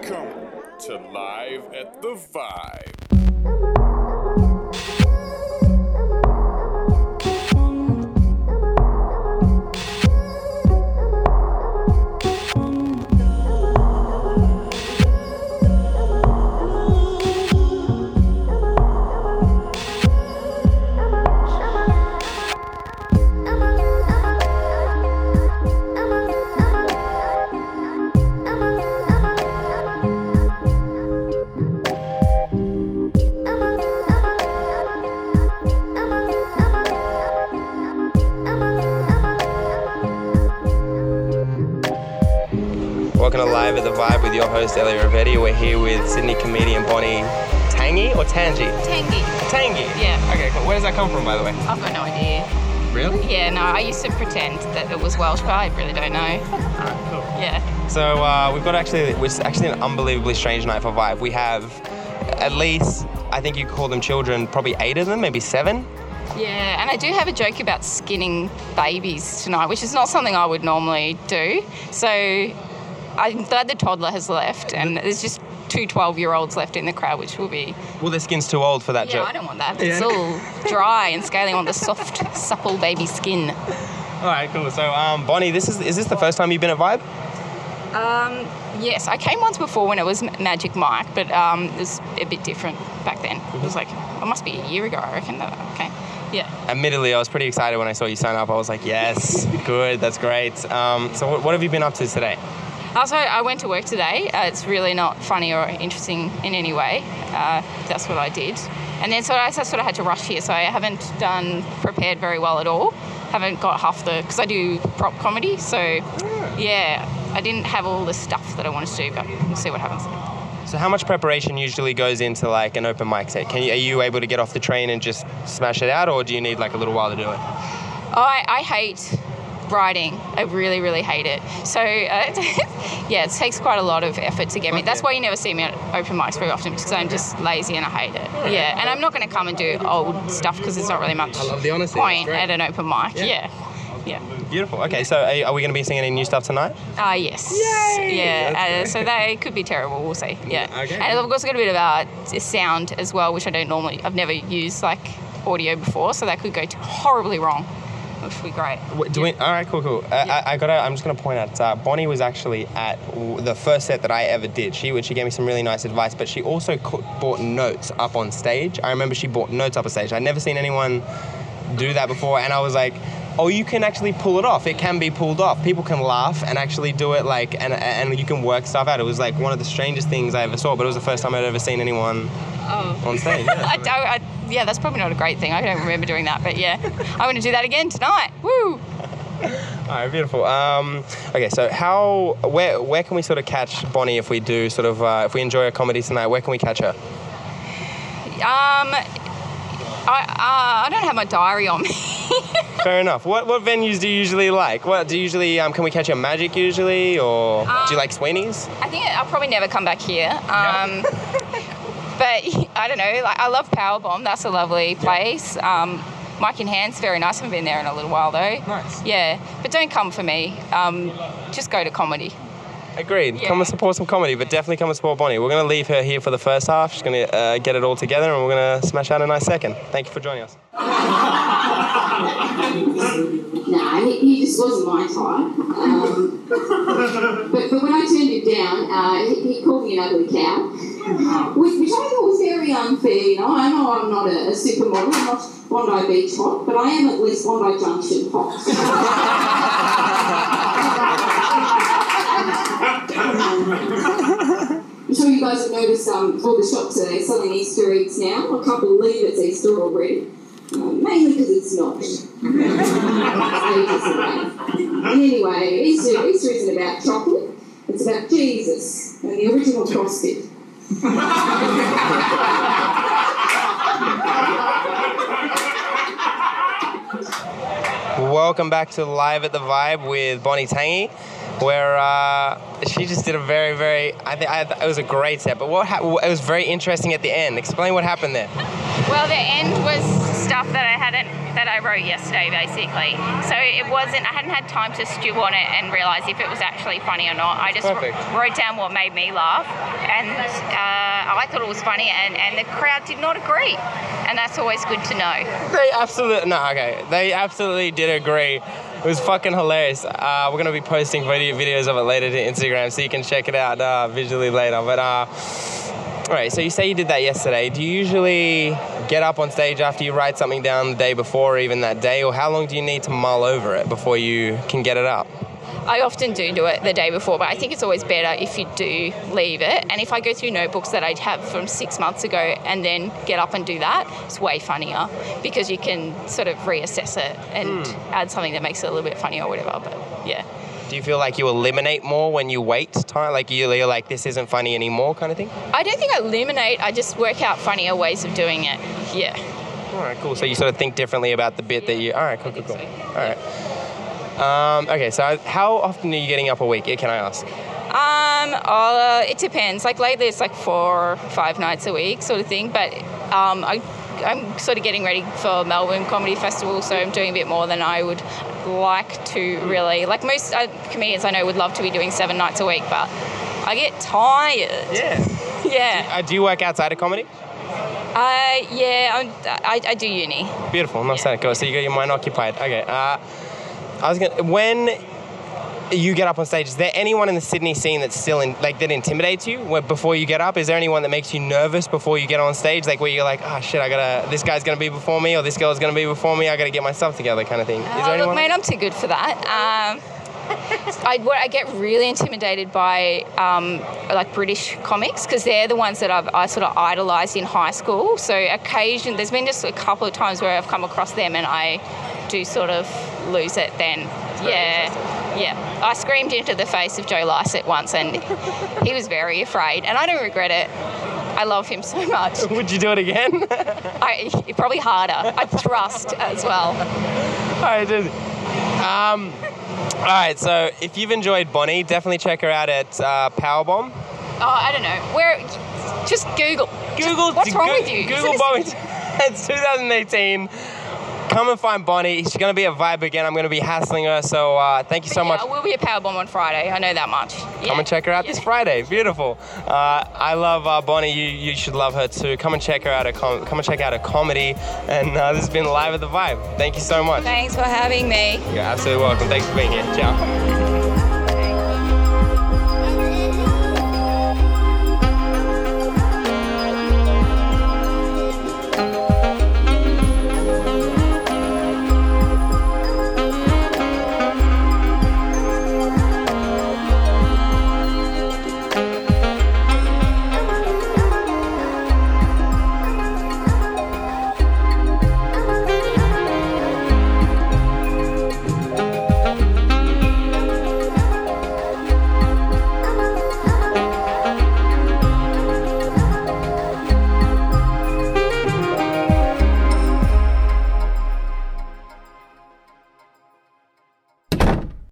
Welcome to Live at the Vibe. To the Vibe with your host Ellie Rivetti. We're here with Sydney comedian Bonnie Tangy or Tangy? Tangy. Tangy. Yeah. Okay, cool. Where does that come from, by the way? I've got no idea. Really? Yeah, no, I used to pretend that it was Welsh, but I really don't know. Alright, cool. Yeah. So uh, we've got actually, it's actually an unbelievably strange night for Vibe. We have at least, I think you call them children, probably eight of them, maybe seven. Yeah, and I do have a joke about skinning babies tonight, which is not something I would normally do. So I'm glad the toddler has left, and there's just two 12 year olds left in the crowd, which will be. Well, their skin's too old for that Yeah, joke. I don't want that. It's Yeah. all dry and scaly on the soft, supple baby skin. All right, cool. So, um, Bonnie, this is is this the first time you've been at Vibe? Um, yes, I came once before when it was Magic Mike, but um, it was a bit different back then. It was like, it must be a year ago, I reckon. That, okay. Yeah. Admittedly, I was pretty excited when I saw you sign up. I was like, yes, good, that's great. Um, so, what, what have you been up to today? Also, I went to work today. Uh, it's really not funny or interesting in any way. Uh, that's what I did. And then so I sort of had to rush here, so I haven't done prepared very well at all. Haven't got half the because I do prop comedy, so yeah, I didn't have all the stuff that I wanted to do, but we'll see what happens. So, how much preparation usually goes into like an open mic set? Can you, are you able to get off the train and just smash it out, or do you need like a little while to do it? I, I hate writing. I really, really hate it. So, uh, yeah, it takes quite a lot of effort to get me. That's why you never see me at open mics very often because I'm just lazy and I hate it. Yeah, and I'm not going to come and do old stuff because there's not really much I love the honesty, point at an open mic. Yeah. Yeah. Yeah. Beautiful. Okay, so are, are we going to be seeing any new stuff tonight? Ah, yes. Yay! Yeah. Uh, so they could be terrible. We'll see. Yeah. Okay. And I've also got a bit of uh, sound as well, which I don't normally. I've never used like audio before, so that could go horribly wrong, which would be great. What, do Yeah. we, all right, cool, cool. Uh, I, I gotta. I'm just gonna point out. Uh, Bonnie was actually at w- the first set that I ever did. She she gave me some really nice advice, but she also co- bought notes up on stage. I remember she bought notes up on stage. I'd never seen anyone do that before, and I was like. Oh, you can actually pull it off. It can be pulled off. People can laugh and actually do it like, and and you can work stuff out. It was like one of the strangest things I ever saw, but it was the first time I'd ever seen anyone Oh. on stage. I Yeah. don't, I, yeah, that's probably not a great thing. I don't remember doing that, but yeah, I'm going to do that again tonight. Woo! All right, beautiful. Um, okay, so how, where, where can we sort of catch Bonnie if we do sort of, uh, if we enjoy a comedy tonight? Where can we catch her? Um, I, uh, I don't have my diary on me. Fair enough. What, what venues do you usually like? What do you usually? Um, can we catch you at Magic usually, or do you Um, like Sweeney's? I think I'll probably never come back here. Um, but I don't know. Like I love Powerbomb. That's a lovely place. Um, Mic in Hand's very nice. I haven't been there in a little while though. Nice. Yeah, but don't come for me. Um, just go to comedy. Agreed. yeah. Come and support some comedy, but definitely come and support Bonnie. We're gonna leave her here for the first half. She's gonna uh, get it all together, and we're gonna smash out a nice second. Thank you for joining us. Nah, he, he just wasn't my type. Um, but, but when I turned him down, uh, he, he called me an ugly cow, which, which I thought was very unfair. You know, I know I'm not a, a supermodel, I'm not Bondi Beach hot, but I am at least Bondi Junction hot. I'm sure you guys have noticed um, all the shops are selling Easter eggs now. I can't believe it's Easter already. Uh, mainly because it's not. It's ages away. And anyway, Easter, Easter isn't about chocolate, it's about Jesus and the original CrossFit. Welcome back to Live at the Vibe with Bonnie Tangy. Where uh, she just did a very, very. I think I, it was a great set, but what ha- it was very interesting at the end. Explain what happened there. Well, the end was stuff that I hadn't that I wrote yesterday, basically. So it wasn't. I hadn't had time to stew on it and realize if it was actually funny or not. I just wrote down what made me laugh, and uh, I thought it was funny, and, and the crowd did not agree, and that's always good to know. They absolutely no, okay. They absolutely did agree. It was fucking hilarious. Uh, we're gonna be posting video videos of it later to Instagram, so you can check it out uh, visually later. But uh, all right, so you say you did that yesterday. Do you usually get up on stage after you write something down the day before, or even that day, or how long do you need to mull over it before you can get it up? I often do do it the day before, but I think it's always better if you do leave it. And if I go through notebooks that I'd have from six months ago and then get up and do that, it's way funnier because you can sort of reassess it and hmm. add something that makes it a little bit funnier or whatever. But yeah. Do you feel like you eliminate more when you wait time? Like you- you're like, this isn't funny anymore, kind of thing? I don't think I eliminate, I just work out funnier ways of doing it. Yeah. All right, cool. So you sort of think differently about the bit that you. All right, cool, cool, cool. so. All right. Um, okay, so how often are you getting up a week? Can I ask? Um, uh, it depends. Like lately, it's like four, five nights a week, sort of thing. But um, I, I'm sort of getting ready for Melbourne Comedy Festival, so I'm doing a bit more than I would like to. Really, like most uh, comedians I know would love to be doing seven nights a week, but I get tired. Yeah. Yeah. Uh, do you work outside of comedy? Uh, yeah. I'm, I, I do uni. Beautiful. Nice Yeah. that cool. So you got your mind occupied. Okay. Uh, I was gonna. When you get up on stage, is there anyone in the Sydney scene that's still in like that intimidates you where, before you get up? Is there anyone that makes you nervous before you get on stage? Like where you're like, oh shit, I gotta. This guy's gonna be before me, or this girl's gonna be before me. I gotta get myself together, kind of thing. Is Oh, there look, anyone? mate, I'm too good for that. Um, I, what, I get really intimidated by um, like British comics because they're the ones that I've, I sort of idolized in high school. So occasion, there's been just a couple of times where I've come across them and I do sort of lose it. Then, yeah, yeah. I screamed into the face of Joe Lycett once, and he was very afraid, and I don't regret it. I love him so much. Would you do it again? I, probably harder. I thrust as well. All right, dude. Um, all right, so if you've enjoyed Bonnie, definitely check her out at uh, Powerbomb. Oh, I don't know. Where? Just Google. Google. What's wrong Go- with you? Google Bonnie. it's 2018. Come and find Bonnie. She's gonna be a vibe again. I'm gonna be hassling her. So uh, thank you so yeah, much. I will be a powerbomb on Friday. I know that much. Yeah. Come and check her out this Friday. Beautiful. Uh, I love uh, Bonnie. You, you should love her too. Come and check her out. A com- come and check out a comedy. And uh, this has been live at the Vibe. Thank you so much. Thanks for having me. You're absolutely welcome. Thanks for being here. Ciao.